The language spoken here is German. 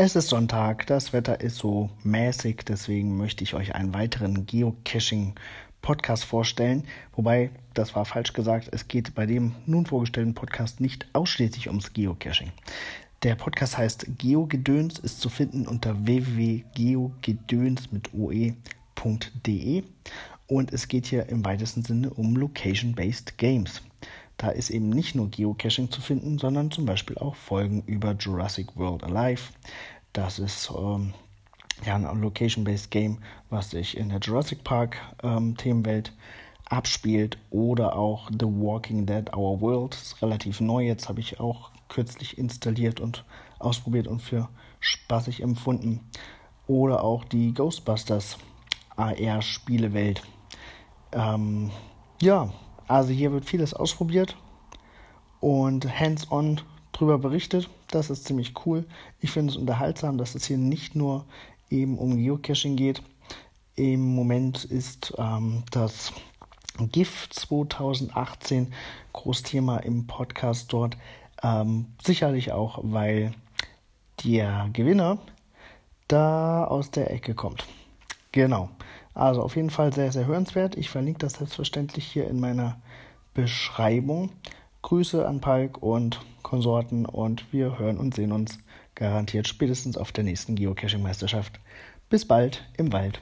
Es ist Sonntag, das Wetter ist so mäßig, deswegen möchte ich euch einen weiteren Geocaching-Podcast vorstellen. Wobei, das war falsch gesagt, es geht bei dem nun vorgestellten Podcast nicht ausschließlich ums Geocaching. Der Podcast heißt Geogedöns, ist zu finden unter www.geogedöns mit oe.de und es geht hier im weitesten Sinne um Location-Based Games. Da ist eben nicht nur Geocaching zu finden, sondern zum Beispiel auch Folgen über Jurassic World Alive. Das ist ähm, ja ein Location-Based Game, was sich in der Jurassic Park ähm, Themenwelt abspielt oder auch The Walking Dead Our World. Das ist relativ neu. Jetzt habe ich auch kürzlich installiert und ausprobiert und für spaßig empfunden. Oder auch die Ghostbusters AR-Spielewelt. Ähm, ja, also hier wird vieles ausprobiert und hands-on drüber berichtet. Das ist ziemlich cool. Ich finde es unterhaltsam, dass es hier nicht nur eben um Geocaching geht. Im Moment ist ähm, das GIF 2018 Großthema im Podcast dort. Ähm, sicherlich auch, weil der Gewinner da aus der Ecke kommt. Genau. Also auf jeden Fall sehr, sehr hörenswert. Ich verlinke das selbstverständlich hier in meiner Beschreibung. Grüße an Palk und Konsorten und wir hören und sehen uns garantiert spätestens auf der nächsten Geocaching-Meisterschaft. Bis bald im Wald.